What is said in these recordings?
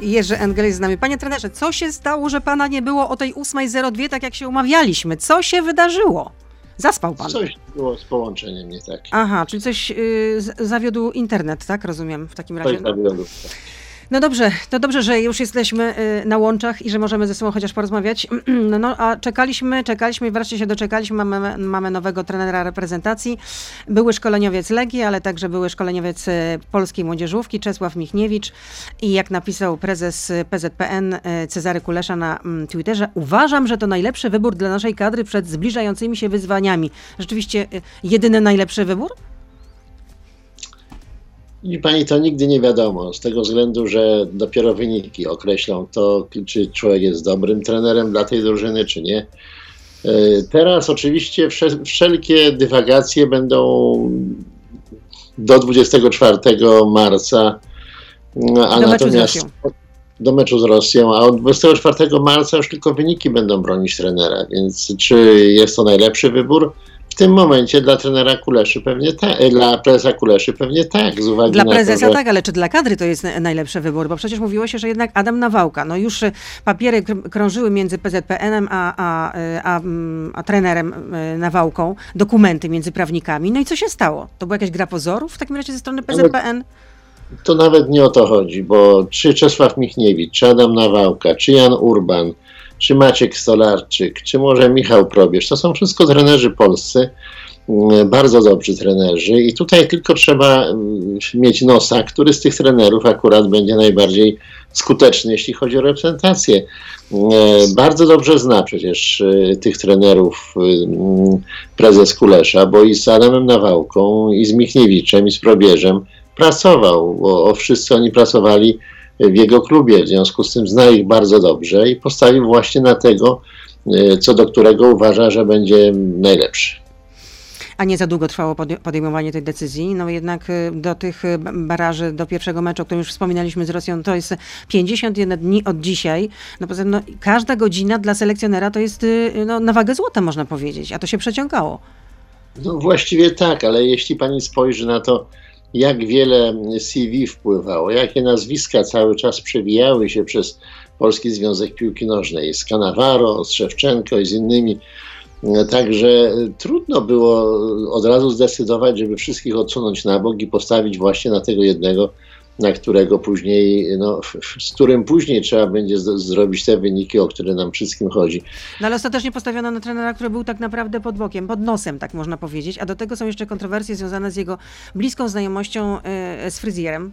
Jerzy Engel jest z nami. Panie trenerze, co się stało, że pana nie było o tej 8.02, tak jak się umawialiśmy? Co się wydarzyło? Zaspał pan. Coś było z połączeniem nie tak. Aha, czyli coś yy, zawiódł internet, tak? Rozumiem w takim razie. Coś zawiodło. No dobrze, to dobrze, że już jesteśmy y, na łączach i że możemy ze sobą chociaż porozmawiać. No, no a czekaliśmy, czekaliśmy i wreszcie się doczekaliśmy. Mamy, mamy nowego trenera reprezentacji. Były szkoleniowiec Legii, ale także były szkoleniowiec y, polskiej młodzieżówki Czesław Michniewicz. I jak napisał prezes PZPN y, Cezary Kulesza na mm, Twitterze, uważam, że to najlepszy wybór dla naszej kadry przed zbliżającymi się wyzwaniami. Rzeczywiście jedyny najlepszy wybór? I pani to nigdy nie wiadomo, z tego względu, że dopiero wyniki określą to, czy człowiek jest dobrym trenerem dla tej drużyny, czy nie. E, teraz oczywiście wszelkie dywagacje będą do 24 marca, a do natomiast meczu do meczu z Rosją, a od 24 marca już tylko wyniki będą bronić trenera, więc czy jest to najlepszy wybór? W tym momencie dla trenera Kuleszy pewnie tak, dla prezesa Kuleszy pewnie tak, z uwagi dla na prezesa to, że... tak, ale czy dla kadry to jest najlepszy wybór? Bo przecież mówiło się, że jednak Adam Nawałka, no już y, papiery krążyły między PZPN-em a, a, y, a, mm, a, trenerem y, Nawałką, dokumenty między prawnikami, no i co się stało? To była jakaś gra pozorów w takim razie ze strony PZPN? To nawet nie o to chodzi, bo czy Czesław Michniewicz, czy Adam Nawałka, czy Jan Urban, czy Maciek Stolarczyk, czy może Michał Probierz. To są wszystko trenerzy polscy, mm, bardzo dobrzy trenerzy i tutaj tylko trzeba mm, mieć nosa, który z tych trenerów akurat będzie najbardziej skuteczny, jeśli chodzi o reprezentację. Mm, bardzo dobrze zna przecież y, tych trenerów prezes Kulesza, bo i z Adamem Nawałką, i z Michniewiczem, i z Probierzem pracował, bo wszyscy oni pracowali w jego klubie, w związku z tym zna ich bardzo dobrze i postawił właśnie na tego, e, co do którego uważa, że będzie najlepszy. A nie za długo trwało podejmowanie tej decyzji. No jednak e, do tych e, baraży, do pierwszego meczu, o którym już wspominaliśmy z Rosją, to jest 51 dni od dzisiaj. No poza tym no, każda godzina dla selekcjonera to jest no, na wagę złota, można powiedzieć, a to się przeciągało. No właściwie tak, ale jeśli pani spojrzy na to, jak wiele CV wpływało, jakie nazwiska cały czas przewijały się przez Polski Związek Piłki Nożnej, z Canavaro, z Szewczenko i z innymi. Także trudno było od razu zdecydować, żeby wszystkich odsunąć na bok i postawić właśnie na tego jednego na którego później, no, z którym później trzeba będzie z, zrobić te wyniki, o które nam wszystkim chodzi. No ale ostatecznie postawiono na trenera, który był tak naprawdę pod bokiem, pod nosem, tak można powiedzieć, a do tego są jeszcze kontrowersje związane z jego bliską znajomością y, z fryzjerem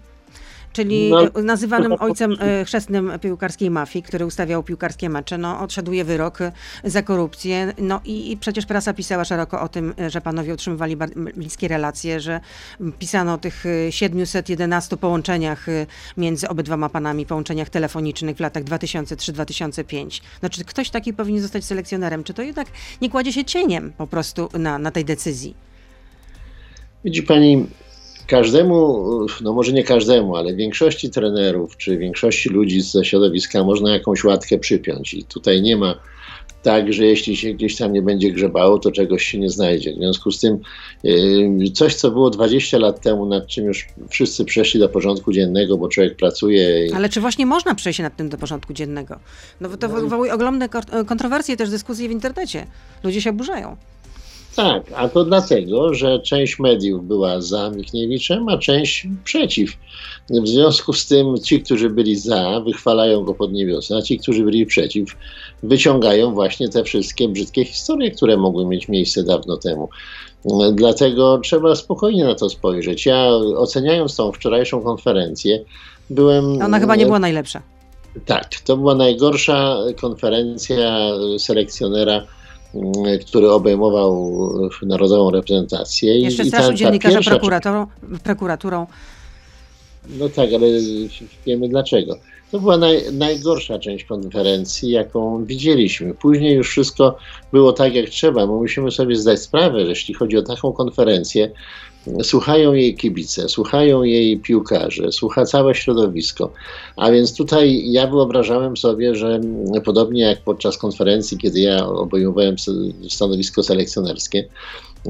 czyli no, nazywanym ojcem e, chrzestnym piłkarskiej mafii, który ustawiał piłkarskie mecze, no, odszeduje wyrok za korupcję. No i, i przecież prasa pisała szeroko o tym, że panowie utrzymywali bliskie relacje, że pisano o tych 711 e, połączeniach e, między obydwoma panami, połączeniach telefonicznych w latach 2003-2005. No czy ktoś taki powinien zostać selekcjonerem? Czy to jednak nie kładzie się cieniem po prostu na, na tej decyzji? Widzi pani, każdemu, no może nie każdemu, ale większości trenerów czy większości ludzi ze środowiska można jakąś łatkę przypiąć i tutaj nie ma tak, że jeśli się gdzieś tam nie będzie grzebało, to czegoś się nie znajdzie. W związku z tym yy, coś, co było 20 lat temu, nad czym już wszyscy przeszli do porządku dziennego, bo człowiek pracuje. I... Ale czy właśnie można przejść nad tym do porządku dziennego? No bo to no wywołuje ogromne kontrowersje, też dyskusje w internecie. Ludzie się oburzają. Tak, a to dlatego, że część mediów była za Michniewiczem, a część przeciw. W związku z tym ci, którzy byli za, wychwalają go pod niebiosę, a ci, którzy byli przeciw, wyciągają właśnie te wszystkie brzydkie historie, które mogły mieć miejsce dawno temu. Dlatego trzeba spokojnie na to spojrzeć. Ja oceniając tą wczorajszą konferencję, byłem. Ona chyba nie była najlepsza. Tak, to była najgorsza konferencja selekcjonera który obejmował narodową reprezentację. Jeszcze I straszył dziennikarza prokuraturą, prokuraturą. No tak, ale wiemy dlaczego. To była naj, najgorsza część konferencji, jaką widzieliśmy. Później już wszystko było tak, jak trzeba. My musimy sobie zdać sprawę, że jeśli chodzi o taką konferencję, słuchają jej kibice, słuchają jej piłkarze, słucha całe środowisko. A więc tutaj ja wyobrażałem sobie, że podobnie jak podczas konferencji, kiedy ja obejmowałem stanowisko selekcjonerskie,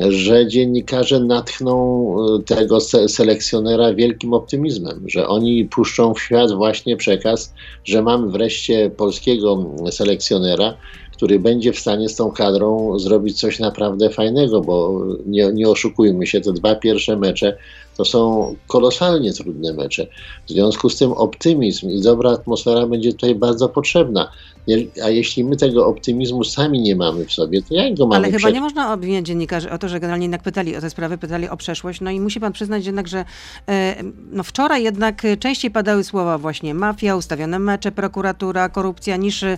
że dziennikarze natchną e, tego selekcjonera wielkim optymizmem, że oni puszczą w świat właśnie przekaz, że mamy wreszcie polskiego selekcjonera, który będzie w stanie z tą kadrą zrobić coś naprawdę fajnego, bo nie, nie oszukujmy się, te dwa pierwsze mecze to są kolosalnie trudne mecze. W związku z tym optymizm i dobra atmosfera będzie tutaj bardzo potrzebna. A jeśli my tego optymizmu sami nie mamy w sobie, to jak go mamy Ale chyba nie można obwiniać dziennikarzy o to, że generalnie jednak pytali o te sprawy, pytali o przeszłość. No i musi pan przyznać jednak, że e, no wczoraj jednak częściej padały słowa właśnie mafia, ustawione mecze, prokuratura, korupcja niż e,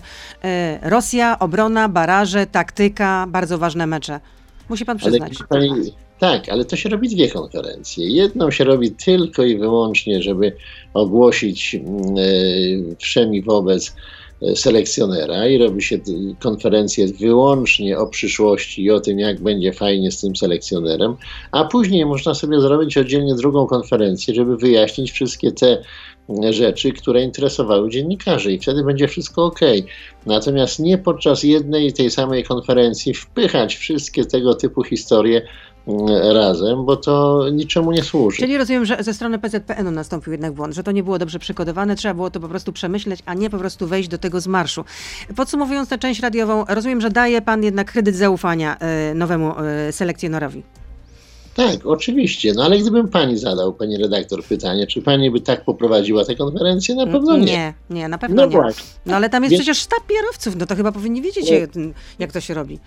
Rosja, obrona, baraże, taktyka, bardzo ważne mecze. Musi pan przyznać. Ale, pani, tak, ale to się robi dwie konferencje. Jedną się robi tylko i wyłącznie, żeby ogłosić yy, wszemi wobec e, selekcjonera i robi się konferencję wyłącznie o przyszłości i o tym, jak będzie fajnie z tym selekcjonerem, a później można sobie zrobić oddzielnie drugą konferencję, żeby wyjaśnić wszystkie te rzeczy, które interesowały dziennikarzy i wtedy będzie wszystko ok. Natomiast nie podczas jednej i tej samej konferencji wpychać wszystkie tego typu historie razem, bo to niczemu nie służy. Czyli rozumiem, że ze strony PZPN-u nastąpił jednak błąd, że to nie było dobrze przygotowane, trzeba było to po prostu przemyśleć, a nie po prostu wejść do tego z marszu. Podsumowując tę część radiową, rozumiem, że daje pan jednak kredyt zaufania e, nowemu e, selekcjonerowi. Tak, oczywiście. No ale gdybym pani zadał, pani redaktor, pytanie, czy pani by tak poprowadziła tę konferencję? Na pewno nie. Nie, nie, na pewno no nie. Właśnie. No ale tam jest Więc... przecież sztab kierowców, no to chyba powinni wiedzieć, no. jak to się robi.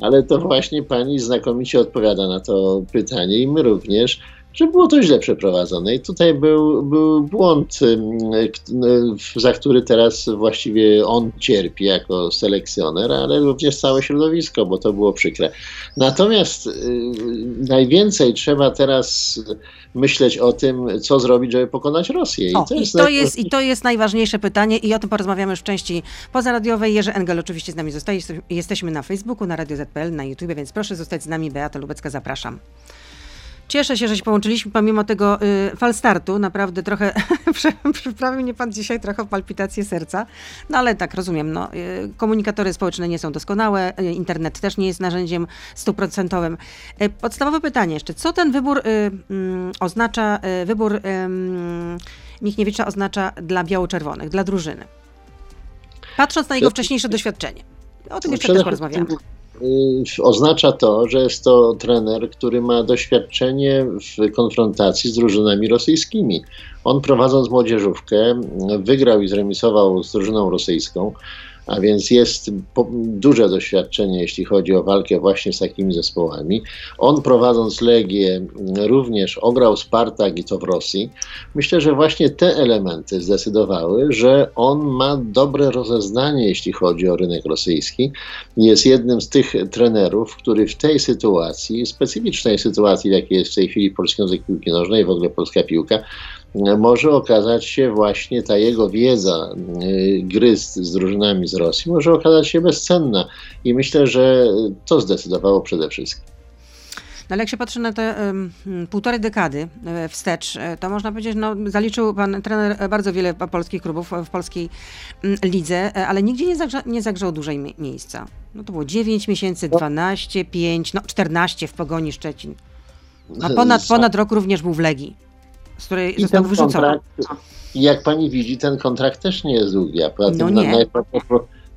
Ale to właśnie pani znakomicie odpowiada na to pytanie i my również, że było to źle przeprowadzone. I tutaj był, był błąd, za który teraz właściwie on cierpi jako selekcjoner, ale również całe środowisko, bo to było przykre. Natomiast y, najwięcej trzeba teraz myśleć o tym, co zrobić, żeby pokonać Rosję. I, o, to, jest i, to jest, I to jest najważniejsze pytanie i o tym porozmawiamy już w części pozaradiowej. Jerzy Engel oczywiście z nami zostaje. Jesteśmy na Facebooku, na Radio ZPL, na YouTube, więc proszę zostać z nami. Beata Lubecka, zapraszam. Cieszę się, że się połączyliśmy pomimo tego y, falstartu. Naprawdę trochę przyprawił mnie pan dzisiaj trochę palpitację serca. No ale tak, rozumiem. No, y, komunikatory społeczne nie są doskonałe, y, internet też nie jest narzędziem stuprocentowym. Y, podstawowe pytanie jeszcze. Co ten wybór y, mm, oznacza, y, wybór Michniewicza oznacza dla biało-czerwonych, dla drużyny? Patrząc na jego wcześniejsze doświadczenie. O tym jeszcze też porozmawiamy. Y, oznacza to, że jest to trener, który ma doświadczenie w konfrontacji z drużynami rosyjskimi. On prowadząc młodzieżówkę wygrał i zremisował z drużyną rosyjską a więc jest duże doświadczenie, jeśli chodzi o walkę właśnie z takimi zespołami. On prowadząc Legię również ograł Spartak i to w Rosji. Myślę, że właśnie te elementy zdecydowały, że on ma dobre rozeznanie, jeśli chodzi o rynek rosyjski. Jest jednym z tych trenerów, który w tej sytuacji, specyficznej sytuacji, jakiej jest w tej chwili polski język piłki nożnej, w ogóle polska piłka, może okazać się właśnie ta jego wiedza y, gry z, z drużynami z Rosji, może okazać się bezcenna. I myślę, że to zdecydowało przede wszystkim. No ale jak się patrzy na te um, półtorej dekady e, wstecz, e, to można powiedzieć, no zaliczył pan trener bardzo wiele polskich klubów w polskiej um, lidze, e, ale nigdzie nie, zagrza, nie zagrzał dłużej mi miejsca. No to było 9 miesięcy, 12, 5, no 14 w Pogoni Szczecin. A ponad, ponad rok również był w Legii z której I został wyrzucony. jak pani widzi, ten kontrakt też nie jest długi. Poza no nie.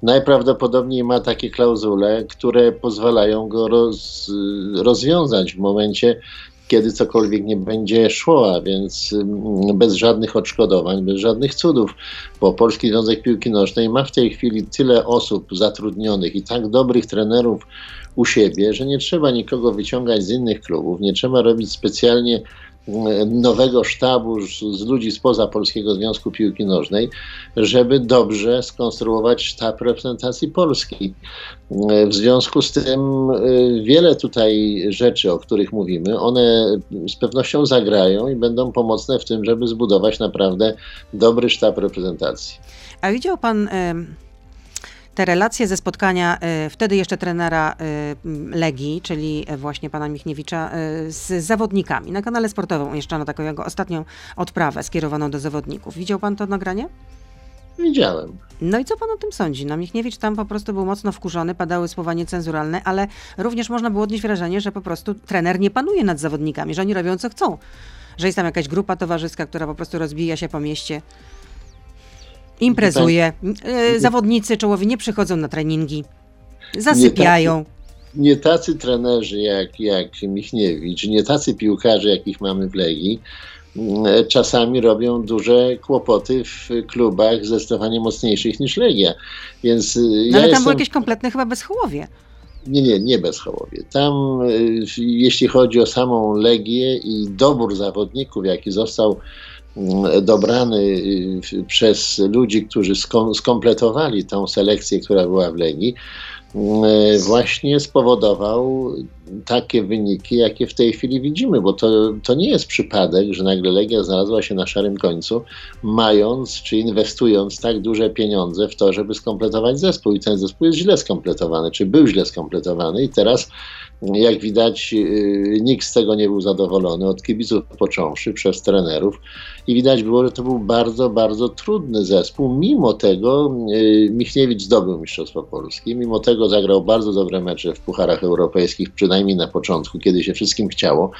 najprawdopodobniej ma takie klauzule, które pozwalają go roz, rozwiązać w momencie, kiedy cokolwiek nie będzie szło, a więc mm, bez żadnych odszkodowań, bez żadnych cudów, bo Polski Związek Piłki Nożnej ma w tej chwili tyle osób zatrudnionych i tak dobrych trenerów u siebie, że nie trzeba nikogo wyciągać z innych klubów, nie trzeba robić specjalnie nowego sztabu z ludzi spoza Polskiego Związku Piłki Nożnej, żeby dobrze skonstruować sztab reprezentacji Polski. W związku z tym y, wiele tutaj rzeczy, o których mówimy, one z pewnością zagrają i będą pomocne w tym, żeby zbudować naprawdę dobry sztab reprezentacji. A widział pan te relacje ze spotkania y, wtedy jeszcze trenera y, Legii, czyli właśnie pana Michniewicza, y, z zawodnikami. Na kanale sportowym umieszczono taką jego ostatnią odprawę skierowaną do zawodników. Widział pan to nagranie? Widziałem. No i co pan o tym sądzi? No Michniewicz tam po prostu był mocno wkurzony, padały słowa niecenzuralne, ale również można było odnieść wrażenie, że po prostu trener nie panuje nad zawodnikami, że oni robią co chcą. Że jest tam jakaś grupa towarzyska, która po prostu rozbija się po mieście, imprezuje. E, zawodnicy czołowi nie przychodzą na treningi, zasypiają. Nie tacy, nie tacy trenerzy jak, jak Michniewicz, nie tacy piłkarze, jakich mamy w Legii, E, czasami robią duże kłopoty w klubach zdecydowanie mocniejszych niż Legia. Więc e, no, ja ale tam jestem... było jakieś kompletne chyba bezchołowie. Nie, nie, nie bezchołowie. Tam, jeśli chodzi o samą Legię i dobór zawodników, jaki został mm, dobrany przez ludzi, którzy skompletowali tą selekcję, która była w Legii, właśnie spowodował takie wyniki, jakie w tej chwili widzimy, bo to, to nie jest przypadek, że nagle Legia znalazła się na szarym końcu, mając czy inwestując tak duże pieniądze w to, żeby skompletować zespół. I ten zespół jest źle skompletowany, czy był źle skompletowany, i teraz jak widać, y, nikt z tego nie był zadowolony, od kibiców począwszy, przez trenerów. I widać było, że to był bardzo, bardzo trudny zespół. Mimo tego y, Michniewicz zdobył Mistrzostwo Polskie, mimo tego zagrał bardzo dobre mecze w pucharach europejskich, przynajmniej na początku, kiedy się wszystkim chciało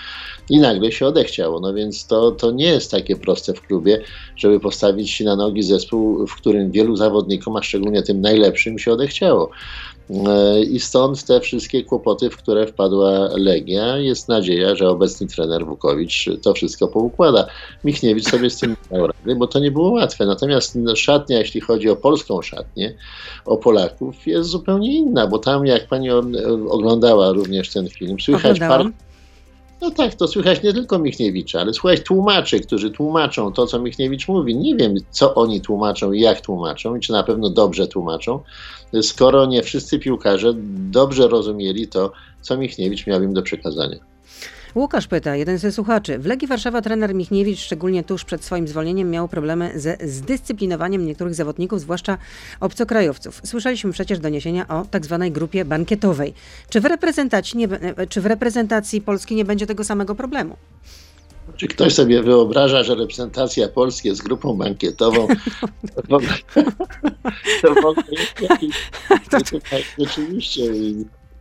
i nagle się odechciało. No więc to, to nie jest takie proste w klubie, żeby postawić na nogi zespół, w którym wielu zawodnikom, a szczególnie tym najlepszym, się odechciało. E, I stąd te wszystkie kłopoty, w które wpadła Legia. Jest nadzieja, że obecny trener Wukowicz to wszystko poukłada. Michniewicz sobie z tym dał radę, bo to nie było łatwe. Natomiast szatnia, jeśli chodzi o polską szatnię, o Polaków, jest zupełnie inna, bo tam, jak pani oglądała również ten film, słychać parę no tak, to słychać nie tylko Michniewicza, ale słychać tłumaczy, którzy tłumaczą to, co Michniewicz mówi. Nie wiem, co oni tłumaczą i jak tłumaczą, i czy na pewno dobrze tłumaczą, skoro nie wszyscy piłkarze dobrze rozumieli to, co Michniewicz miał im do przekazania. Łukasz pyta, jeden ze słuchaczy. W Legii Warszawa trener Michniewicz, szczególnie tuż przed swoim zwolnieniem, miał problemy ze zdyscyplinowaniem niektórych zawodników, zwłaszcza obcokrajowców. Słyszeliśmy przecież doniesienia o tak zwanej grupie bankietowej. Czy w, reprezentacji nie, czy w reprezentacji Polski nie będzie tego samego problemu? Czy ktoś sobie wyobraża, że reprezentacja Polski jest grupą bankietową? to, to w ogóle jest jakiś, rzeczywiście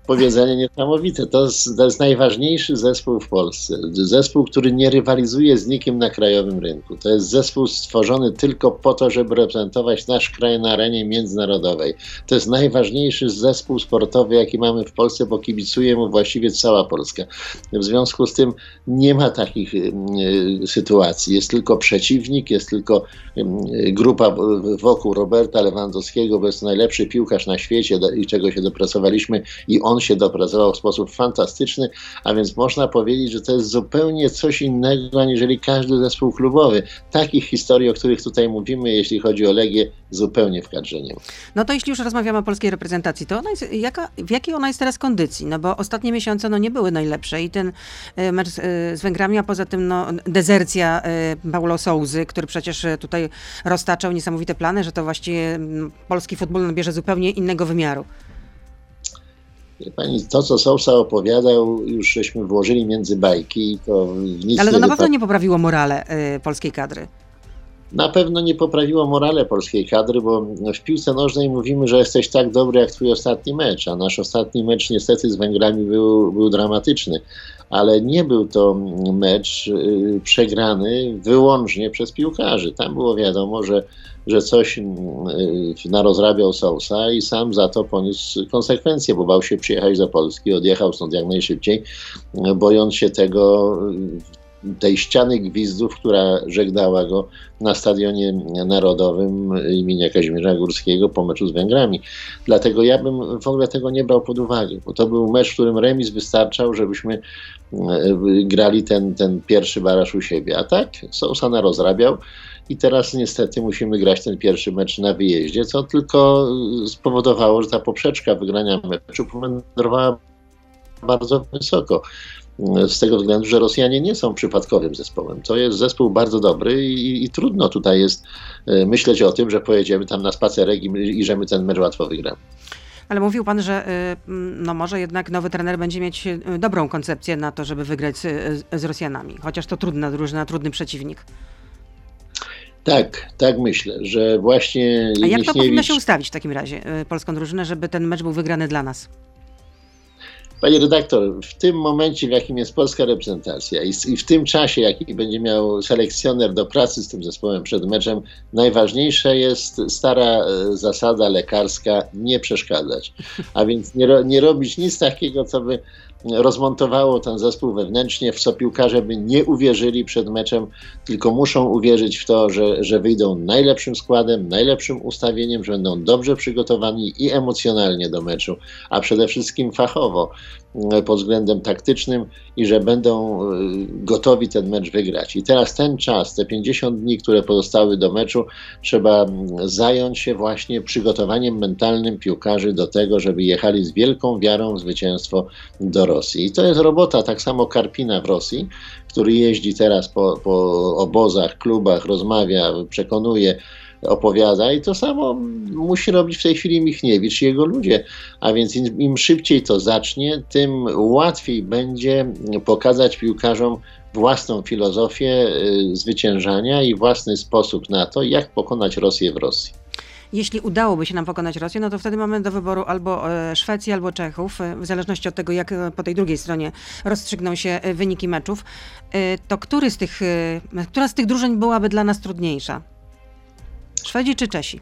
powiedzenie niesamowite. To jest, to jest, najważniejszy zespół w Polsce. Zespół, który nie rywalizuje z nikim na krajowym rynku. To jest zespół stworzony tylko po to, żeby reprezentować nasz kraj na arenie międzynarodowej. To jest najważniejszy zespół sportowy, jaki mamy w Polsce, bo kibicuje mu właściwie cała Polska. W związku z tym nie ma takich y, sytuacji. Jest tylko przeciwnik, jest tylko y, grupa wokół Roberta Lewandowskiego, bo jest najlepszy piłkarz na świecie i czego się dopracowaliśmy i on on się dopracował w sposób fantastyczny, a więc można powiedzieć, że to jest zupełnie coś innego, aniżeli każdy zespół klubowy. Takich historii, o których tutaj mówimy, jeśli chodzi o Legię, zupełnie w kadrze nie ma. No to jeśli już rozmawiamy o polskiej reprezentacji, to jest, jaka, w jakiej ona jest teraz kondycji? No bo ostatnie miesiące no, nie były najlepsze i ten e, mecz e, z Węgrami, a poza tym no, dezercja e, Paulo Souzy, który przecież tutaj roztaczał niesamowite plany, że to właściwie polski futbol nabierze zupełnie innego wymiaru. Pani, to co Sousa opowiadał, już żeśmy włożyli między bajki to nic Ale to na pewno nie poprawiło morale y, polskiej kadry. Na pewno nie poprawiło morale polskiej kadry, bo w piłce nożnej mówimy, że jesteś tak dobry jak twój ostatni mecz, a nasz ostatni mecz niestety z Węgrami był, był dramatyczny. Ale nie był to mecz y, przegrany wyłącznie przez piłkarzy. Tam było wiadomo, że że coś y, narozrabiał Sousa i sam za to poniósł konsekwencje, bo bał się przyjechać do Polski, odjechał stąd jak najszybciej, bojąc się tego, tej ściany gwizdów, która żegnała go na stadionie narodowym imienia Kazimierza Górskiego po meczu z Węgrami. Dlatego ja bym w ogóle tego nie brał pod uwagę, bo to był mecz, w którym remis wystarczał, żebyśmy y, grali ten, ten pierwszy baraż u siebie. A tak, Sousa narozrabiał i teraz niestety musimy grać ten pierwszy mecz na wyjeździe, co tylko spowodowało, że ta poprzeczka wygrania meczu powędrowała bardzo wysoko. Z tego względu, że Rosjanie nie są przypadkowym zespołem. To jest zespół bardzo dobry i, i trudno tutaj jest e, myśleć o tym, że pojedziemy tam na spacerek i, i że my ten mecz łatwo wygramy. Ale mówił pan, że e, no może jednak nowy trener będzie mieć e, dobrą koncepcję na to, żeby wygrać z, z Rosjanami, chociaż to trudna drużyna, trudny przeciwnik. Tak, tak myślę, że właśnie. A jak to powinno się ustawić w takim razie, polską drużynę, żeby ten mecz był wygrany dla nas? Panie redaktor, w tym momencie, w jakim jest polska reprezentacja i, i, w tym czasie, jaki będzie miał selekcjoner do pracy z tym zespołem przed meczem, najważniejsza jest stara e, zasada lekarska nie przeszkadzać. A więc nie, nie robić nic takiego, co by rozmontowało ten zespół wewnętrznie, w co piłkarze by nie uwierzyli przed meczem, tylko muszą uwierzyć w to, że, że wyjdą najlepszym składem, najlepszym ustawieniem, że będą dobrze przygotowani i emocjonalnie do meczu, a przede wszystkim fachowo e, pod względem taktycznym i że będą e, gotowi ten mecz wygrać. I teraz ten czas, te 50 dni, które pozostały do meczu, trzeba zająć się właśnie przygotowaniem mentalnym piłkarzy do tego, żeby jechali z wielką wiarą w zwycięstwo do Rosji. I to jest robota tak samo Karpina w Rosji, który jeździ teraz po, po obozach, klubach, rozmawia, przekonuje, opowiada i to samo musi robić w tej chwili Michniewicz i jego ludzie. A więc im, im szybciej to zacznie, tym łatwiej będzie pokazać piłkarzom własną filozofię y, zwyciężania i własny sposób na to, jak pokonać Rosję w Rosji. Jeśli udałoby się nam pokonać Rosję, no to wtedy mamy do wyboru albo e, Szwecji, albo Czechów, e, w zależności od tego, jak e, po tej drugiej stronie rozstrzygną się wyniki meczów. To który z tych, która z tych drużyn byłaby dla nas trudniejsza? Szwedzi czy Czesi?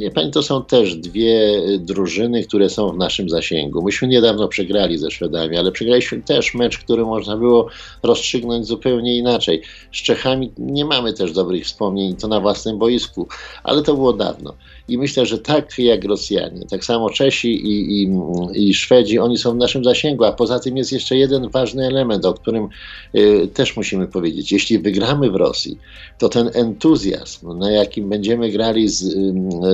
Nie pani, to są też dwie drużyny, które są w naszym zasięgu. Myśmy niedawno przegrali ze Szwedami, ale przegraliśmy też mecz, który można było rozstrzygnąć zupełnie inaczej. Z Czechami nie mamy też dobrych wspomnień, to na własnym boisku, ale to było dawno. I myślę, że tak jak Rosjanie, tak samo Czesi i, i, i Szwedzi, oni są w naszym zasięgu, a poza tym jest jeszcze jeden ważny element, o którym y, też musimy powiedzieć. Jeśli wygramy w Rosji, to ten entuzjazm, na jakim będziemy grali z,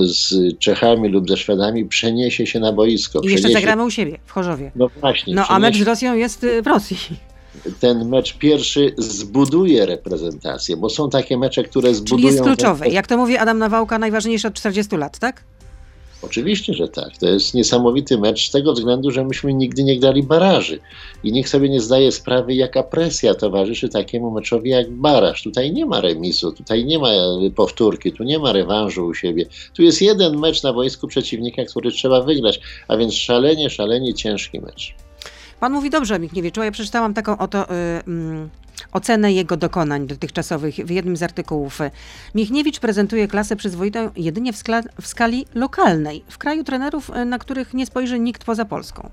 z Czechami lub ze Szwedami, przeniesie się na boisko. I jeszcze zagramy u siebie, w Chorzowie. No właśnie. No a mecz z Rosją jest y, w Rosji ten mecz pierwszy zbuduje reprezentację, bo są takie mecze, które zbudują... Czyli jest kluczowy. Jak to mówi Adam Nawałka, najważniejszy od 40 lat, tak? Oczywiście, że tak. To jest niesamowity mecz z tego względu, że myśmy nigdy nie grali baraży. I nikt sobie nie zdaje sprawy, jaka presja towarzyszy takiemu meczowi jak baraż. Tutaj nie ma remisu, tutaj nie ma powtórki, tu nie ma rewanżu u siebie. Tu jest jeden mecz na boisku przeciwnika, który trzeba wygrać, a więc szalenie, szalenie ciężki mecz. Pan mówi dobrze, Michniewicz. Ja przeczytałam taką oto y, y, ocenę jego dokonań dotychczasowych w jednym z artykułów. Michniewicz prezentuje klasę przyzwoitą jedynie w, skla, w skali lokalnej, w kraju trenerów, y, na których nie spojrzy nikt poza Polską.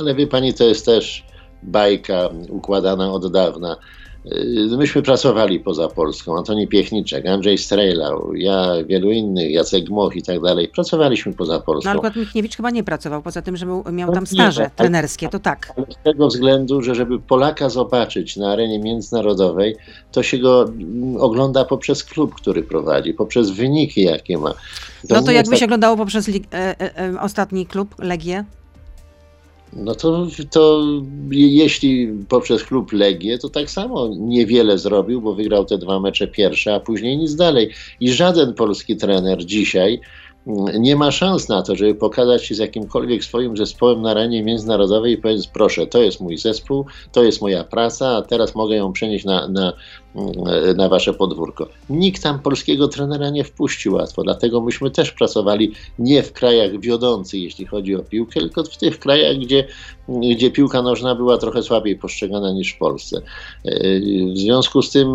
Ale wie pani, to jest też bajka układana od dawna. Y, myśmy pracowali poza Polską. Antoni Piechniczek, Andrzej Strejlał, ja, wielu innych, Jacek Moch i tak dalej. Pracowaliśmy poza Polską. No, ale Michniewicz chyba nie pracował, poza tym, że miał tam no staże nie, trenerskie, to tak. Ale z tego względu, że żeby Polaka zobaczyć na arenie międzynarodowej, to się go mm, ogląda poprzez klub, który prowadzi, poprzez wyniki, jakie ma. To no to jakby tak... się oglądało poprzez e, e, e, ostatni klub, Legię? No to, to jeśli poprzez klub Legię, to tak samo niewiele zrobił, bo wygrał te dwa mecze pierwsze, a później nic dalej. I żaden polski trener dzisiaj nie ma szans na to, żeby pokazać się z jakimkolwiek swoim zespołem na arenie międzynarodowej i powiedzieć, proszę, to jest mój zespół, to jest moja praca, a teraz mogę ją przenieść na, na, na wasze podwórko. Nikt tam polskiego trenera nie wpuści łatwo, dlatego myśmy też pracowali nie w krajach wiodących, jeśli chodzi o piłkę, tylko w tych krajach, gdzie, gdzie piłka nożna była trochę słabiej postrzegana niż w Polsce. W związku z tym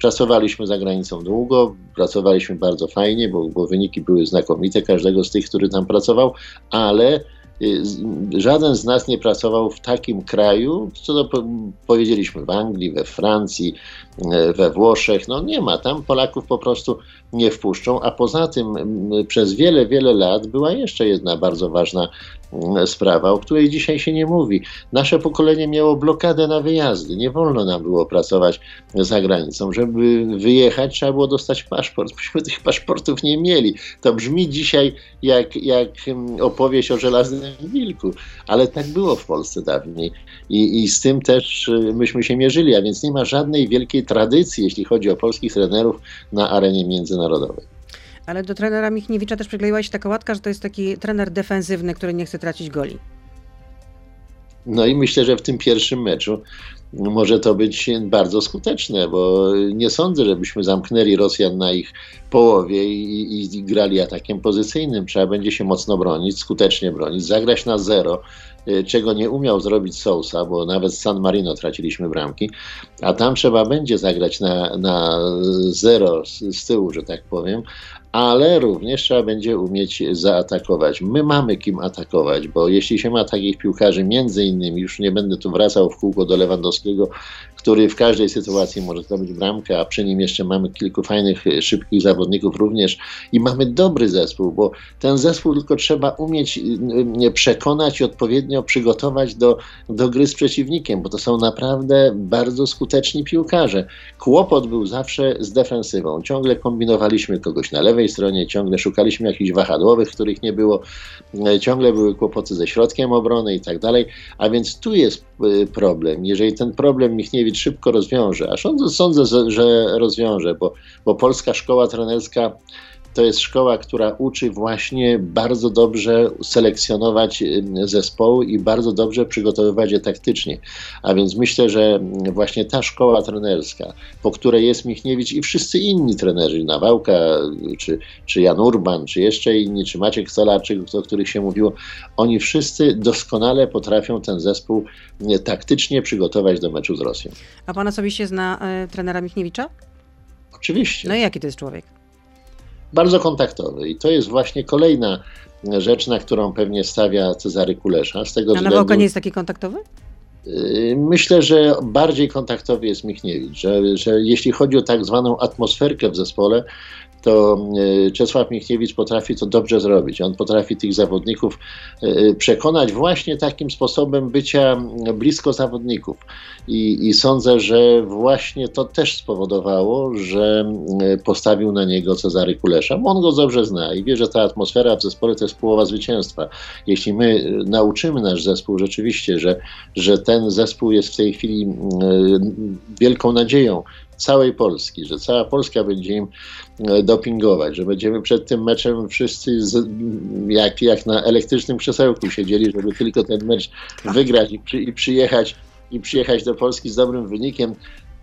pracowaliśmy za granicą długo, pracowaliśmy bardzo fajnie, bo, bo wyniki były znakomite każdego z tych, który tam pracował, ale y, żaden z nas nie pracował w takim kraju, co powiedzieliśmy w Anglii, we Francji, e, we Włoszech. No nie ma, tam Polaków po prostu nie wpuszczą, a poza tym przez wiele, wiele lat była jeszcze jedna bardzo ważna sprawa, o której dzisiaj się nie mówi. Nasze pokolenie miało blokadę na wyjazdy. Nie wolno nam było pracować za granicą. Żeby wyjechać, trzeba było dostać paszport. Myśmy tych paszportów nie mieli. To brzmi dzisiaj jak, jak opowieść o żelaznym wilku, ale tak było w Polsce dawniej. I, I z tym też y, myśmy się mierzyli, a więc nie ma żadnej wielkiej tradycji, jeśli chodzi o polskich trenerów na arenie międzynarodowej. Ale do trenera Michniewicza też przykleiła się taka łatka, że to jest taki trener defensywny, który nie chce tracić goli. No i myślę, że w tym pierwszym meczu może to być bardzo skuteczne, bo nie sądzę, żebyśmy zamknęli Rosjan na ich połowie i, i, grali atakiem pozycyjnym. Trzeba będzie się mocno bronić, skutecznie bronić, zagrać na zero, y, czego nie umiał zrobić Sousa, bo nawet z San Marino traciliśmy bramki, a tam trzeba będzie zagrać na, na zero z, z tyłu, że tak powiem, ale również trzeba będzie umieć zaatakować. My mamy kim atakować, bo jeśli się ma takich piłkarzy, między innymi, już nie będę tu wracał w kółko do Lewandowskiego, który w każdej sytuacji może zdobyć bramkę, a przy nim jeszcze mamy kilku fajnych, szybkich zawodników również i mamy dobry zespół, bo ten zespół tylko trzeba umieć y, przekonać i odpowiednio przygotować do, do gry z przeciwnikiem, bo to są naprawdę bardzo skuteczni piłkarze. Kłopot był zawsze z defensywą. Ciągle kombinowaliśmy kogoś na lewej stronie, ciągle szukaliśmy jakichś wahadłowych, których nie było, e, ciągle były kłopoty ze środkiem obrony i tak dalej, a więc tu jest e, problem. Jeżeli ten problem Michniewicz szybko rozwiąże, a sądzę, sądzę że rozwiąże, bo, bo polska szkoła trenerska to jest szkoła, która uczy właśnie bardzo dobrze selekcjonować zespoły i bardzo dobrze przygotowywać je taktycznie. A więc myślę, że właśnie ta szkoła trenerska, po której jest Michniewicz i wszyscy inni trenerzy, Nawałka, czy, czy Jan Urban, czy jeszcze inni, czy Maciek Stolarczyk, o których się mówiło, oni wszyscy doskonale potrafią ten zespół taktycznie przygotować do meczu z Rosją. A pan osobiście zna y, trenera Michniewicza? Oczywiście. No i jaki to jest człowiek? Bardzo kontaktowy. I to jest właśnie kolejna rzecz, na którą pewnie stawia Cezary Kulesza. Z tego A względu, Nawałka nie jest taki kontaktowy? Y, myślę, że bardziej kontaktowy jest Michniewicz, że, że jeśli chodzi o tak zwaną atmosferkę w zespole, to e, Czesław Michniewicz potrafi to dobrze zrobić. On potrafi tych zawodników e, przekonać właśnie takim sposobem bycia blisko zawodników. I, I, sądzę, że właśnie to też spowodowało, że e, postawił na niego Cezary Kulesza. On go dobrze zna i wie, że ta atmosfera w zespole to jest połowa zwycięstwa. Jeśli my nauczymy nasz zespół rzeczywiście, że, że ten zespół jest w tej chwili wielką nadzieją całej Polski, że cała Polska będzie im e, dopingować, że będziemy przed tym meczem wszyscy z, jak, jak na elektrycznym krzesełku siedzieli, żeby tylko ten mecz wygrać i, przy, i przyjechać i przyjechać do Polski z dobrym wynikiem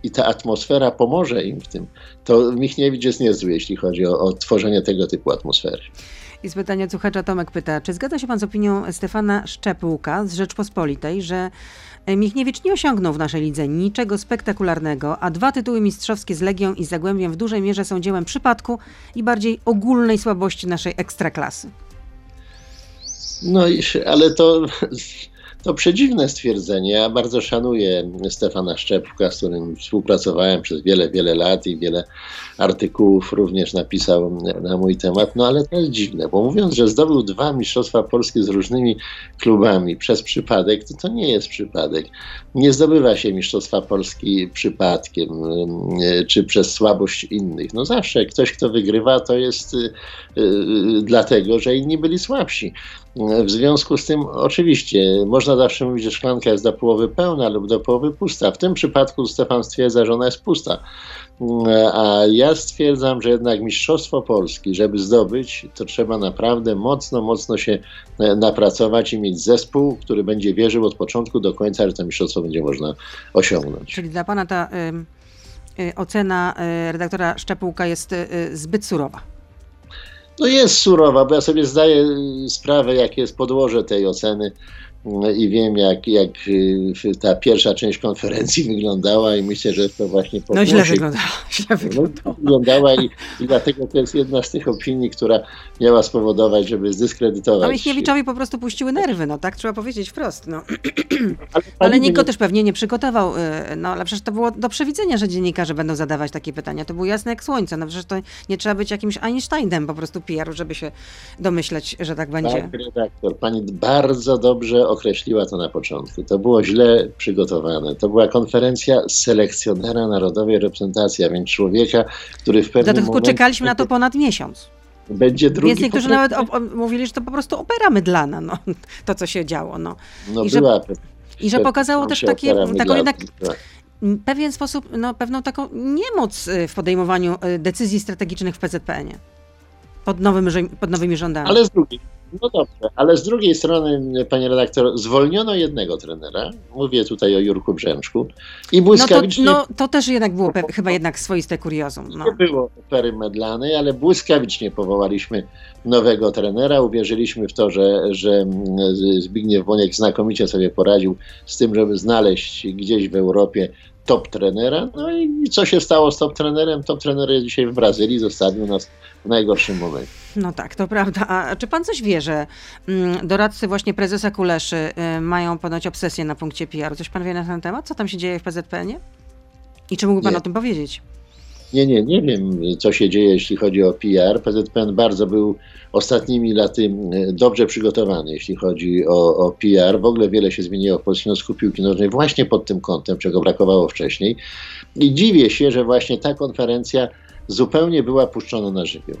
i ta atmosfera pomoże im w tym, to Michniewicz jest niezły, jeśli chodzi o, o tworzenie tego typu atmosfery. I z pytania słuchacza Tomek pyta, czy zgadza się pan z opinią Stefana Szczepłka z Rzeczpospolitej, że Michniewicz nie osiągnął w naszej lidze niczego spektakularnego, a dwa tytuły mistrzowskie z Legią i Zagłębiem w dużej mierze są dziełem przypadku i bardziej ogólnej słabości naszej ekstraklasy. No, ale to to przedziwne stwierdzenie. Ja bardzo szanuję Stefana Szczepka, z którym współpracowałem przez wiele, wiele lat i wiele artykułów również napisał na mój temat. No ale to jest dziwne, bo mówiąc, że zdobył dwa Mistrzostwa Polskie z różnymi klubami przez przypadek, to to nie jest przypadek. Nie zdobywa się Mistrzostwa Polski przypadkiem czy przez słabość innych. No zawsze ktoś, kto wygrywa, to jest y, y, dlatego, że inni byli słabsi. W związku z tym, oczywiście, można zawsze mówić, że szklanka jest do połowy pełna lub do połowy pusta. W tym przypadku Stefan stwierdza, że ona jest pusta. A ja stwierdzam, że jednak Mistrzostwo Polski, żeby zdobyć, to trzeba naprawdę mocno, mocno się e, napracować i mieć zespół, który będzie wierzył od początku do końca, że to mistrzostwo będzie można osiągnąć. Czyli dla Pana ta y, y, ocena y, redaktora Szczepułka jest zbyt surowa no jest surowa, bo ja sobie zdaję sprawę, jakie jest podłoże tej oceny i wiem, jak, jak y, ta pierwsza część konferencji wyglądała i myślę, że to właśnie No źle wyglądała, źle wyglądała. wyglądała i, i, dlatego to jest jedna z tych opinii, która miała spowodować, żeby zdyskredytować. A Michniewiczowi po prostu puściły nerwy, no tak trzeba powiedzieć wprost. No. Ale, ale nikt go też pewnie nie przygotował, y, no ale przecież to było do przewidzenia, że dziennikarze będą zadawać takie pytania. To było jasne jak słońce, no przecież to nie trzeba być jakimś Einsteinem po prostu PR-u, żeby się domyśleć, że tak będzie. Tak, redaktor, pani bardzo dobrze określiła to na początku. To było źle przygotowane. To była konferencja selekcjonera narodowej reprezentacji, a więc człowieka, który w pewnym Dlatego czekaliśmy na to ponad miesiąc. Będzie drugi. Więc niektórzy nawet mówili, że to po prostu opera mydlana, no, to co się działo. No, no I, była, że, I że pokazało też takie, taką jednak pewien sposób, no, pewną taką niemoc y, w podejmowaniu y, decyzji strategicznych w PZPN-ie. Pod, nowym, pod nowymi rządami. Ale z drugiej, no dobrze, ale z drugiej strony, panie redaktor, zwolniono jednego trenera, mówię tutaj o Jurku Brzęczku, i błyskawicznie... No to, no, to też jednak było chyba jednak swoiste kuriozum. No. Nie było pery medlanej, ale błyskawicznie powołaliśmy nowego trenera, uwierzyliśmy w to, że, że Zbigniew Boniek znakomicie sobie poradził z tym, żeby znaleźć gdzieś w Europie top trenera. No i co się stało z top trenerem? Top trener jest dzisiaj w Brazylii, zostawił nas w najgorszym momencie. No tak, to prawda. A czy pan coś wie, że mm, doradcy właśnie prezesa Kuleszy y, mają ponoć obsesję na punkcie PR? Coś pan wie na ten temat? Co tam się dzieje w PZPN-ie? I czy mógłby pan nie. o tym powiedzieć? Nie, nie, nie wiem, co się dzieje, jeśli chodzi o PR. PZPN bardzo był ostatnimi laty dobrze przygotowany, jeśli chodzi o, o PR. W ogóle wiele się zmieniło w Polskim Związku Piłki Nożnej właśnie pod tym kątem, czego brakowało wcześniej. I dziwię się, że właśnie ta konferencja zupełnie była puszczona na żywioł.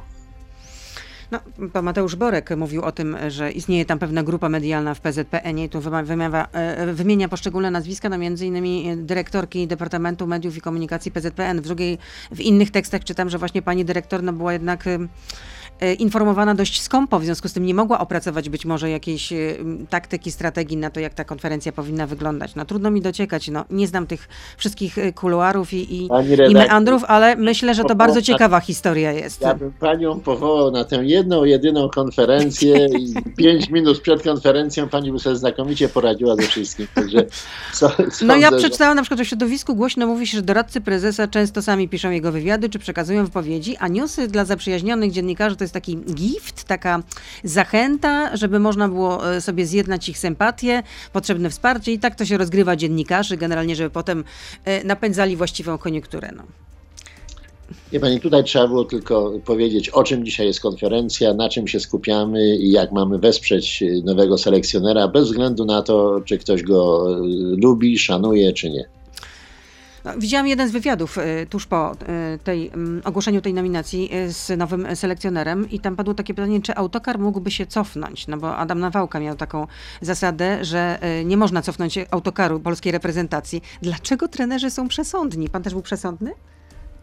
No, pan Mateusz Borek mówił o tym, że istnieje tam pewna grupa medialna w PZPN-ie i tu wymienia, e, wymienia poszczególne nazwiska, no między innymi dyrektorki Departamentu Mediów i Komunikacji PZPN. W drugiej, w innych tekstach czytam, że właśnie pani dyrektor no, była jednak E, informowana dość skąpo, w związku z tym nie mogła opracować być może jakiejś e, taktyki, strategii na to, jak ta konferencja powinna wyglądać. No trudno mi dociekać, no nie znam tych wszystkich e, kuluarów i, i, i meandrów, ale myślę, że to bardzo ciekawa historia jest. Ja bym panią powołał na tę jedną, jedyną konferencję i pięć minut przed konferencją pani by sobie znakomicie poradziła ze wszystkim. Także no ja przeczytałam na przykład o środowisku głośno mówi się, że doradcy prezesa często sami piszą jego wywiady, czy przekazują wypowiedzi, a newsy dla zaprzyjaźnionych dziennikarzy to jest jest taki gift, taka zachęta, żeby można było e, sobie zjednać ich sympatię, potrzebne wsparcie i tak to się rozgrywa dziennikarzy, generalnie, żeby potem e, napędzali właściwą koniunkturę. No. Nie pani, tutaj trzeba było tylko powiedzieć, o czym dzisiaj jest konferencja, na czym się skupiamy i jak mamy wesprzeć nowego selekcjonera, bez względu na to, czy ktoś go e, lubi, szanuje, czy nie. No, widziałam jeden z wywiadów y, tuż po y, tej, ogłoszeniu tej nominacji y, z nowym selekcjonerem i tam padło takie pytanie, czy autokar mógłby się cofnąć, no bo Adam Nawałka miał taką zasadę, że nie można cofnąć autokaru polskiej reprezentacji. Dlaczego trenerzy są przesądni? Pan też był przesądny?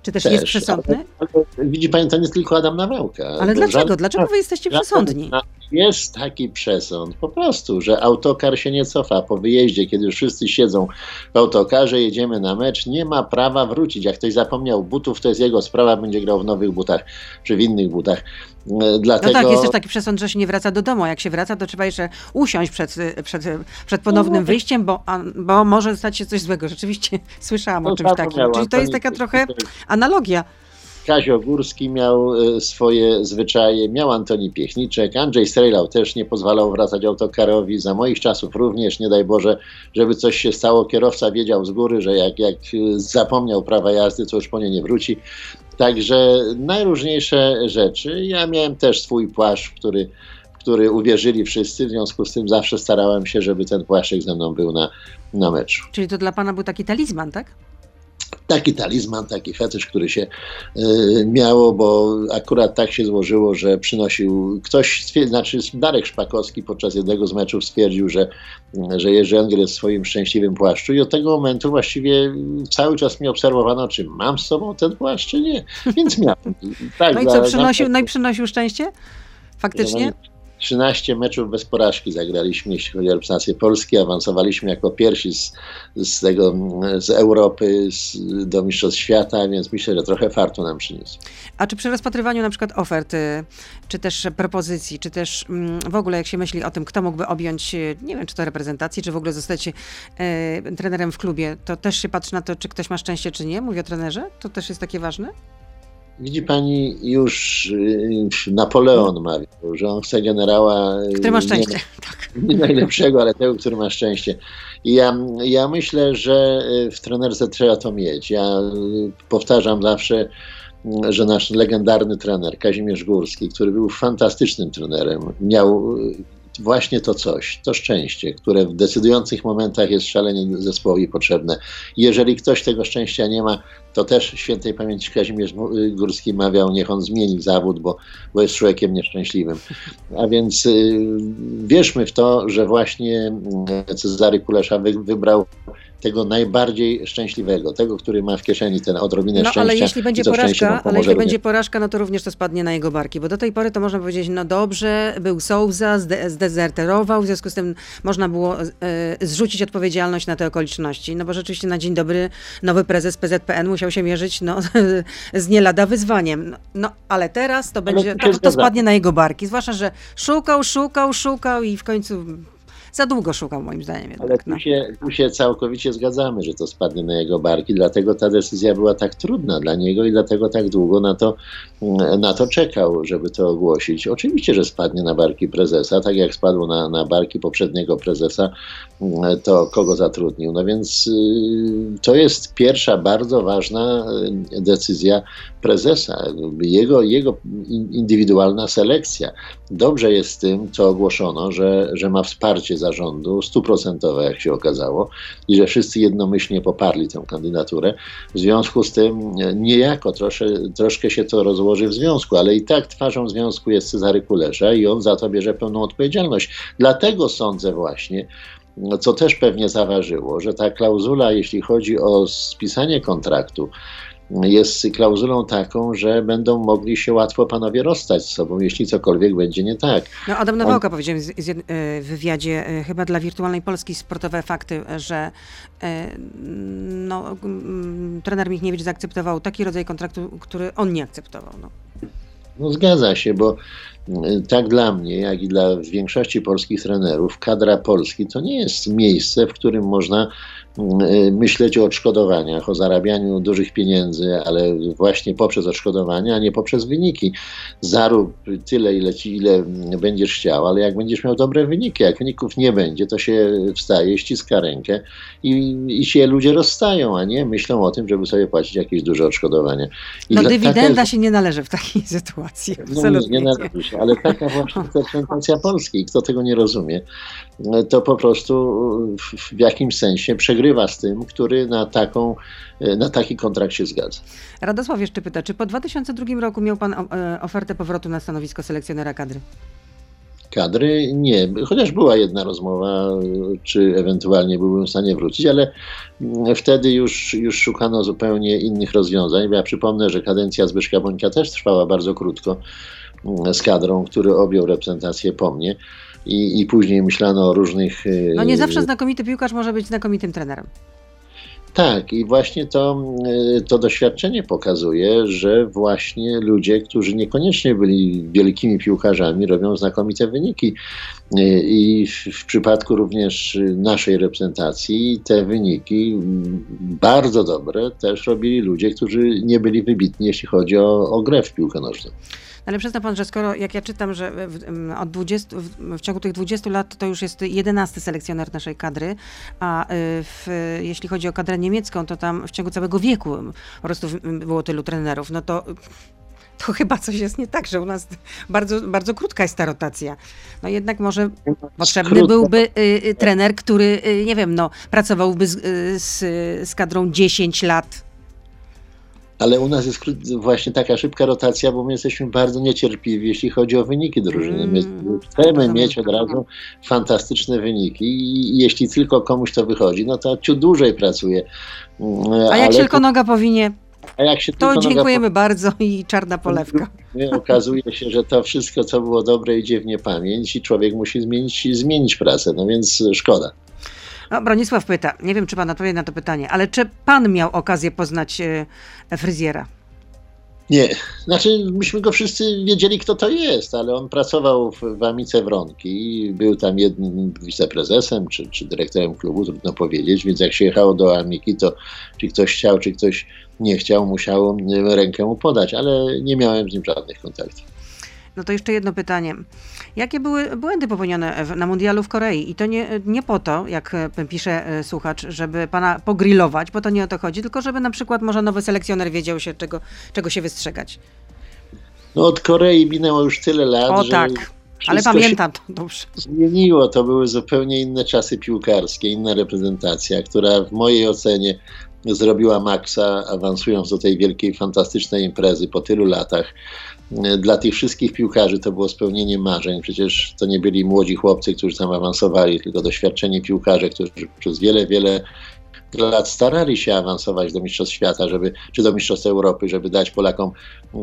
Czy też, też jest przesądny? Ale, ale, widzi pani, to nie jest tylko Adam Nawałka. Ale dlaczego? Dlaczego wy jesteście przesądni? Jest taki przesąd, po prostu, że autokar się nie cofa po wyjeździe, kiedy już wszyscy siedzą w autokarze, jedziemy na mecz, nie ma prawa wrócić. Jak ktoś zapomniał butów, to jest jego sprawa, będzie grał w nowych butach czy w innych butach. Dlatego... No tak, jest też taki przesąd, że się nie wraca do domu. Jak się wraca, to trzeba jeszcze usiąść przed, przed, przed ponownym no, wyjściem, bo, bo może stać się coś złego. Rzeczywiście słyszałam no, o czymś takim. Czyli to jest taka trochę analogia. Kazio Górski miał e, swoje zwyczaje, miał Antoni Piechniczek, Andrzej Strejlał też nie pozwalał wracać autokarowi, za moich czasów również, nie daj Boże, żeby coś się stało, kierowca wiedział z góry, że jak, jak zapomniał prawa jazdy, to już po nie nie wróci. Także najróżniejsze rzeczy. Ja miałem też swój płaszcz, który który uwierzyli wszyscy, w związku z tym zawsze starałem się, żeby ten płaszczyk ze mną był na, na meczu. Czyli to dla pana był taki talizman, tak? Taki talizman, taki fetysz, który się y, miało, bo akurat tak się złożyło, że przynosił ktoś, znaczy Darek Szpakowski podczas jednego z meczów stwierdził, że, że Jerzy Engel jest w swoim szczęśliwym płaszczu i od tego momentu właściwie cały czas mnie obserwowano, czy mam z sobą ten płaszcz, czy nie. Więc miałem. Tak, no i co, przynosił, no i przynosił szczęście? Faktycznie? 13 meczów bez porażki zagraliśmy, jeśli chodzi o reprezentację Polski. Awansowaliśmy jako pierwsi z, z, tego, z Europy z, do Mistrzostw Świata, więc myślę, że trochę fartu nam przyniósł. A czy przy rozpatrywaniu na przykład ofert, czy też propozycji, czy też mm, w ogóle jak się myśli o tym, kto mógłby objąć, nie wiem, czy to reprezentacji, czy w ogóle zostać e, trenerem w klubie, to też się patrzy na to, czy ktoś ma szczęście, czy nie? Mówię o trenerze? To też jest takie ważne? Widzi pani, już y, Napoleon mawiał, że on chce generała. Y, który ma szczęście. Nie, tak. nie najlepszego, ale tego, który ma szczęście. I ja, ja myślę, że y, w trenerce trzeba to mieć. Ja powtarzam zawsze, że nasz legendarny trener Kazimierz Górski, który był fantastycznym trenerem, miał właśnie to coś, to szczęście, które w decydujących momentach jest szalenie zespołowi potrzebne. Jeżeli ktoś tego szczęścia nie ma, to też świętej pamięci Kazimierz Górski mawiał, niech on zmieni zawód, bo, bo jest człowiekiem nieszczęśliwym. A więc y, wierzmy w to, że właśnie Cezary Kulesza wy, wybrał tego najbardziej szczęśliwego, tego, który ma w kieszeni ten odrobinę no, szczęścia. ale jeśli będzie porażka, ale jeśli będzie porażka, no to również to spadnie na jego barki, bo do tej pory to można powiedzieć, no dobrze, był Souza, zde zdezerterował, w związku z tym można było e, zrzucić odpowiedzialność na te okoliczności, no bo rzeczywiście na dzień dobry nowy prezes PZPN musiał się mierzyć no, z nie lada wyzwaniem. No, no ale teraz to będzie, to, to spadnie na jego barki, zwłaszcza, że szukał, szukał, szukał i w końcu za długo szukał moim zdaniem. Jednak, Ale tu, no. się, tu się całkowicie zgadzamy, że to spadnie na jego barki, dlatego ta decyzja była tak trudna dla niego i dlatego tak długo na to, na to czekał, żeby to ogłosić. Oczywiście, że spadnie na barki prezesa, tak jak spadło na, na barki poprzedniego prezesa, to kogo zatrudnił. No więc y, to jest pierwsza bardzo ważna y, decyzja prezesa, jego, jego indywidualna selekcja. Dobrze jest z tym, co ogłoszono, że, że ma wsparcie zarządu stuprocentowe, jak się okazało, i że wszyscy jednomyślnie poparli tę kandydaturę. W związku z tym niejako trosze, troszkę się to rozłoży w związku, ale i tak twarzą związku jest Cezary Kulesza i on za to bierze pełną odpowiedzialność. Dlatego sądzę właśnie, co też pewnie zaważyło, że ta klauzula, jeśli chodzi o spisanie kontraktu, jest klauzulą taką, że będą mogli się łatwo panowie rozstać z sobą, jeśli cokolwiek będzie nie tak. No Adam Nawałka On... powiedział w wywiadzie e, chyba dla Wirtualnej Polski Sportowe Fakty, że e, no, trener Michniewicz zaakceptował taki rodzaj kontraktu, który on nie akceptował. No. No zgadza się, bo tak dla mnie, jak i dla większości polskich trenerów, kadra Polski to nie jest miejsce, w którym można myśleć o odszkodowaniach, o zarabianiu dużych pieniędzy, ale właśnie poprzez odszkodowania, a nie poprzez wyniki. Zarób tyle, ile, ci, ile będziesz chciał, ale jak będziesz miał dobre wyniki, jak wyników nie będzie, to się wstaje, ściska rękę i, i się ludzie rozstają, a nie myślą o tym, żeby sobie płacić jakieś duże odszkodowania. I no dywidenda jest... się nie należy w takiej sytuacji. No, nie, należy się, ale taka właśnie reprezentacja Polski, kto tego nie rozumie, to po prostu w jakimś sensie przegrywa z tym, który na, taką, na taki kontrakt się zgadza. Radosław jeszcze pyta, czy po 2002 roku miał Pan e, ofertę powrotu na stanowisko selekcjonera kadry? kadry nie. Chociaż była jedna rozmowa, czy ewentualnie byłbym w stanie wrócić, ale wtedy już, już szukano zupełnie innych rozwiązań. Ja przypomnę, że kadencja Zbyszka Bońka też trwała bardzo krótko z kadrą, który objął reprezentację po mnie i, i później myślano o różnych. E, no nie zawsze znakomity piłkarz może być znakomitym trenerem. Tak, i właśnie to, e, to doświadczenie pokazuje, że właśnie ludzie, którzy niekoniecznie byli wielkimi piłkarzami, robią znakomite wyniki. E, I w, w przypadku również naszej reprezentacji te wyniki bardzo dobre też robili ludzie, którzy nie byli wybitni, jeśli chodzi o, o grę w piłkę nożną. Ale przyzna pan, że skoro, jak ja czytam, że w, od 20, w, w ciągu tych 20 lat to już jest 11 selekcjoner naszej kadry, a y, w, jeśli chodzi o kadrę niemiecką, to tam w ciągu całego wieku po prostu było tylu trenerów, no to to chyba coś jest nie tak, że u nas bardzo, bardzo krótka jest ta rotacja. No jednak może potrzebny byłby y, y, trener, który, y, nie wiem, no, pracowałby z, y, z, z kadrą 10 lat ale u nas jest właśnie taka szybka rotacja, bo my jesteśmy bardzo niecierpliwi, jeśli chodzi o wyniki drużyny. My mm, chcemy mieć od razu fantastyczne wyniki i jeśli tylko komuś to wychodzi, no to ciut dłużej pracuje. Mm, A jak tylko noga powinie? A jak się to dziękujemy bardzo i czarna polewka. Okazuje się, że to wszystko, co było dobre, idzie w niepamięć i człowiek musi zmienić, zmienić pracę, no więc szkoda. No, Bronisław pyta, nie wiem, czy pan odpowie na to pytanie, ale czy pan miał okazję poznać e, fryzjera? Nie, znaczy myśmy go wszyscy wiedzieli, kto to jest, ale on pracował w, w Amice Wronki, był tam jednym wiceprezesem czy, czy dyrektorem klubu, trudno powiedzieć, więc jak się jechało do Amiki, to czy ktoś chciał, czy ktoś nie chciał, musiał rękę mu podać, ale nie miałem z nim żadnych kontaktów. No to jeszcze jedno pytanie. Jakie były błędy popełnione na mundialu w Korei? I to nie, nie po to, jak pisze e, słuchacz, żeby pana pogrillować, bo to nie o to chodzi, tylko żeby na przykład może nowy selekcjoner wiedział się, czego, czego się wystrzegać. No od Korei minęło już tyle lat, o, że... tak. Ale pamiętam to dobrze. Zmieniło, to były zupełnie inne czasy piłkarskie, inna reprezentacja, która w mojej ocenie zrobiła maksa, awansując do tej wielkiej, fantastycznej imprezy po tylu latach dla tych wszystkich piłkarzy to było spełnienie marzeń. Przecież to nie byli młodzi chłopcy, którzy tam awansowali, tylko doświadczeni piłkarze, którzy przez wiele, wiele lat starali się awansować do Mistrzostw Świata, żeby, czy do Mistrzostw Europy, żeby dać Polakom e,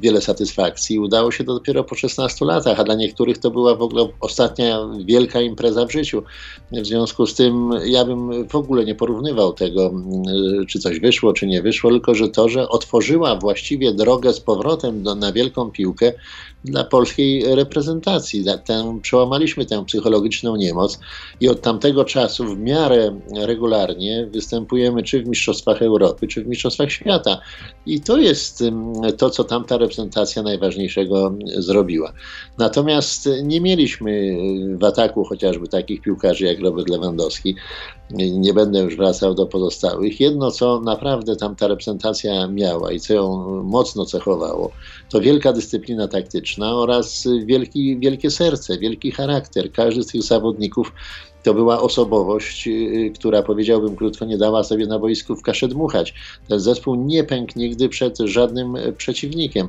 wiele satysfakcji. Udało się to dopiero po 16 latach, a dla niektórych to była w ogóle ostatnia wielka impreza w życiu. W związku z tym ja bym w ogóle nie porównywał tego, e, czy coś wyszło, czy nie wyszło, tylko że to, że otworzyła właściwie drogę z powrotem do, na wielką piłkę dla polskiej reprezentacji. Tę, przełamaliśmy tę psychologiczną niemoc i od tamtego czasu w miarę regularnie występujemy czy w Mistrzostwach Europy, czy w Mistrzostwach Świata. I to jest to, co tamta reprezentacja najważniejszego zrobiła. Natomiast nie mieliśmy w ataku chociażby takich piłkarzy jak Robert Lewandowski. Nie będę już wracał do pozostałych. Jedno, co naprawdę tamta reprezentacja miała i co ją mocno cechowało, to wielka dyscyplina taktyczna oraz wielki, wielkie serce, wielki charakter. Każdy z tych zawodników to była osobowość, y, która powiedziałbym krótko, nie dała sobie na boisku w kaszę dmuchać. Ten zespół nie pękł nigdy przed żadnym przeciwnikiem.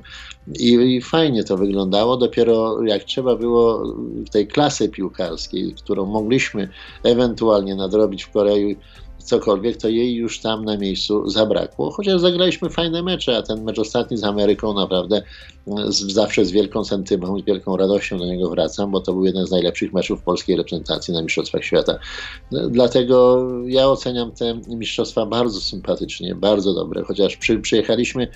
I, I, fajnie to wyglądało. Dopiero jak trzeba było tej klasy piłkarskiej, którą mogliśmy ewentualnie nadrobić w Korei, cokolwiek, to jej już tam na miejscu zabrakło. Chociaż zagraliśmy fajne mecze, a ten mecz ostatni z Ameryką naprawdę z, zawsze z wielką sentymą, z wielką radością do niego wracam, bo to był jeden z najlepszych meczów polskiej reprezentacji na Mistrzostwach Świata. Dlatego ja oceniam te mistrzostwa bardzo sympatycznie, bardzo dobre, chociaż przy, przyjechaliśmy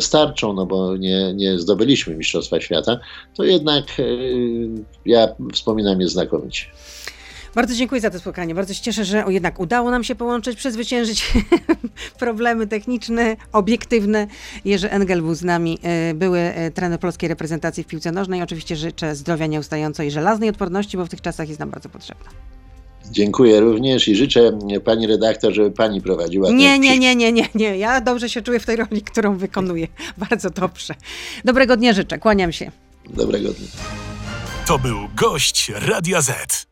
starczą, no bo nie, nie zdobyliśmy Mistrzostwa Świata, to jednak yy, ja wspominam je znakomicie. Bardzo dziękuję za to spotkanie. Bardzo się cieszę, że jednak udało nam się połączyć, przezwyciężyć problemy techniczne, obiektywne. Jerzy Engel był z nami, e, były e, trener polskiej reprezentacji w piłce nożnej. Oczywiście życzę zdrowia nieustająco i żelaznej odporności, bo w tych czasach jest nam bardzo potrzebna. Dziękuję również i życzę pani redaktor, żeby pani prowadziła. Nie, nie, nie, nie, nie, nie. Ja dobrze się czuję w tej roli, którą wykonuję. Bardzo dobrze. Dobrego dnia życzę. Kłaniam się. Dobrego dnia. To był gość Radia Z.